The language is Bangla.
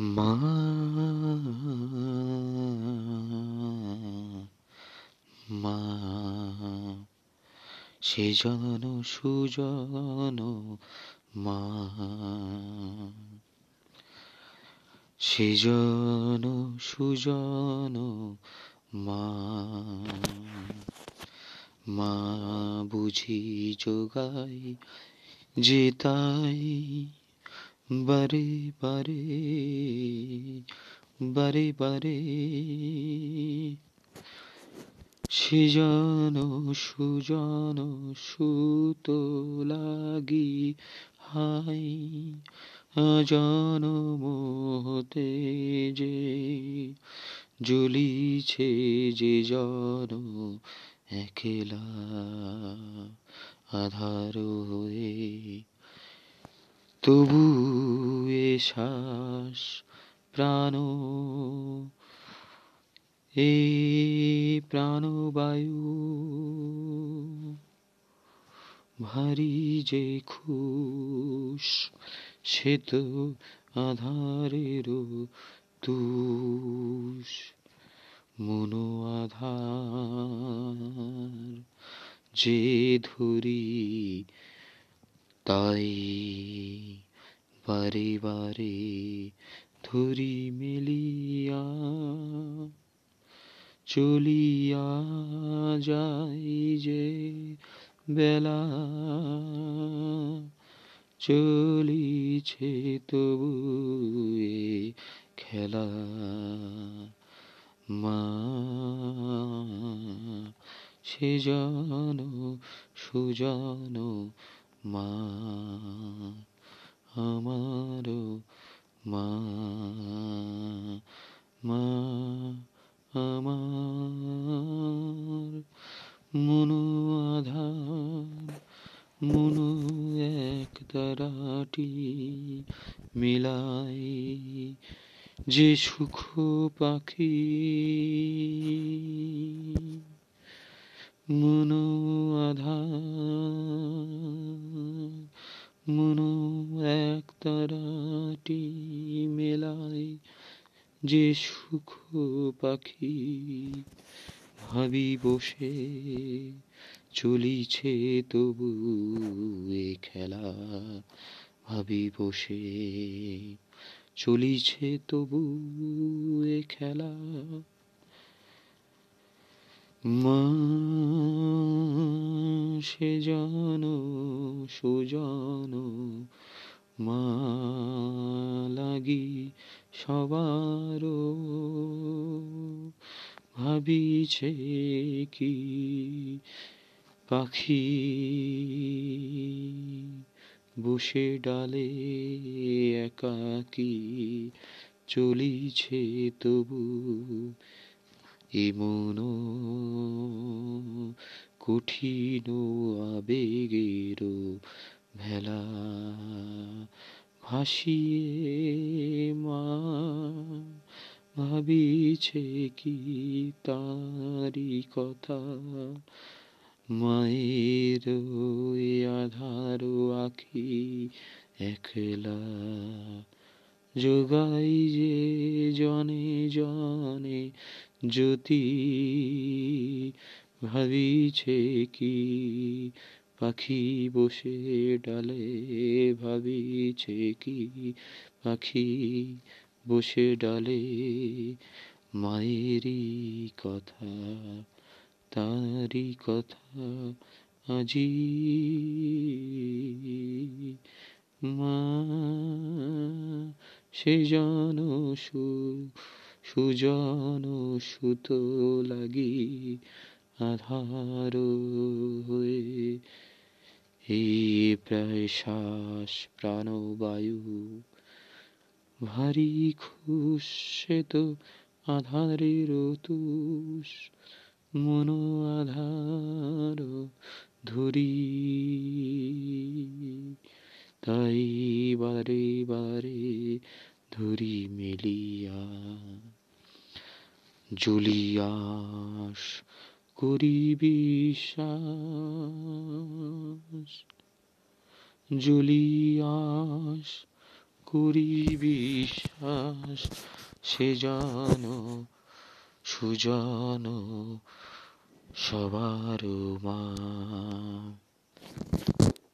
মা মা সে জন সুজন মা সে জন সুজন মা মা বুঝি যোগাই যে তাই বারে বারে বারে বারে। সেজন সুজন সুত লাগি, হাই জনমতে যে জ্বলিছে যে জন একলা আধার হয়ে তবু এ শ্বাস প্রাণ এই প্রাণবায়ু ভারী যে খুশ, সে তো আধারের তুষ মনো আধার যে ধরি তাই বারে বারে ধরি মেলিয়া চলিয়া যাই যে বেলা। চলিছে তবু খেলা। মা, সে জন, সুজন মা আমার মা মা, আমার মনো আধার, মনো এক তারাটি মিলাই যে সুখ পাখি। মনো তারাটি মেলায় যে সুখ পাখি ভাবি বসে চলিছে তবু এ খেলা ভাবি বসে চলিছে তবু এ খেলা। মা সে জন সুজন মা লাগি সবার ভাবিছে কি পাখি বসে ডালে একাকি চলিছে তবু এমন কঠিন আবেগের ভেলা ভাসিয়ে মা, ভাবিছে কি তারি কথা? মায়ের আধার আখি একলা যোগাই যে জনে জনে জ্যোতি, ভাবিছে কি পাখি বসে ডালে ভাবিছে কি? পাখি বসে ডালে মায়েরই কথা তারি কথা আজি মা সে জন সু, সুজন সুত লাগি আধার এই প্রায় শ্বাস প্রাণবায়ু ভারী খুশে তো আধারের তুষ মন আধার ধরি। তাই বারে বারে ধরি মেলিয়া জুলিয়াস করি বিশ্বাস জুলিয়াস করি বিশ্বাস সে যেন সুজন সবার মা।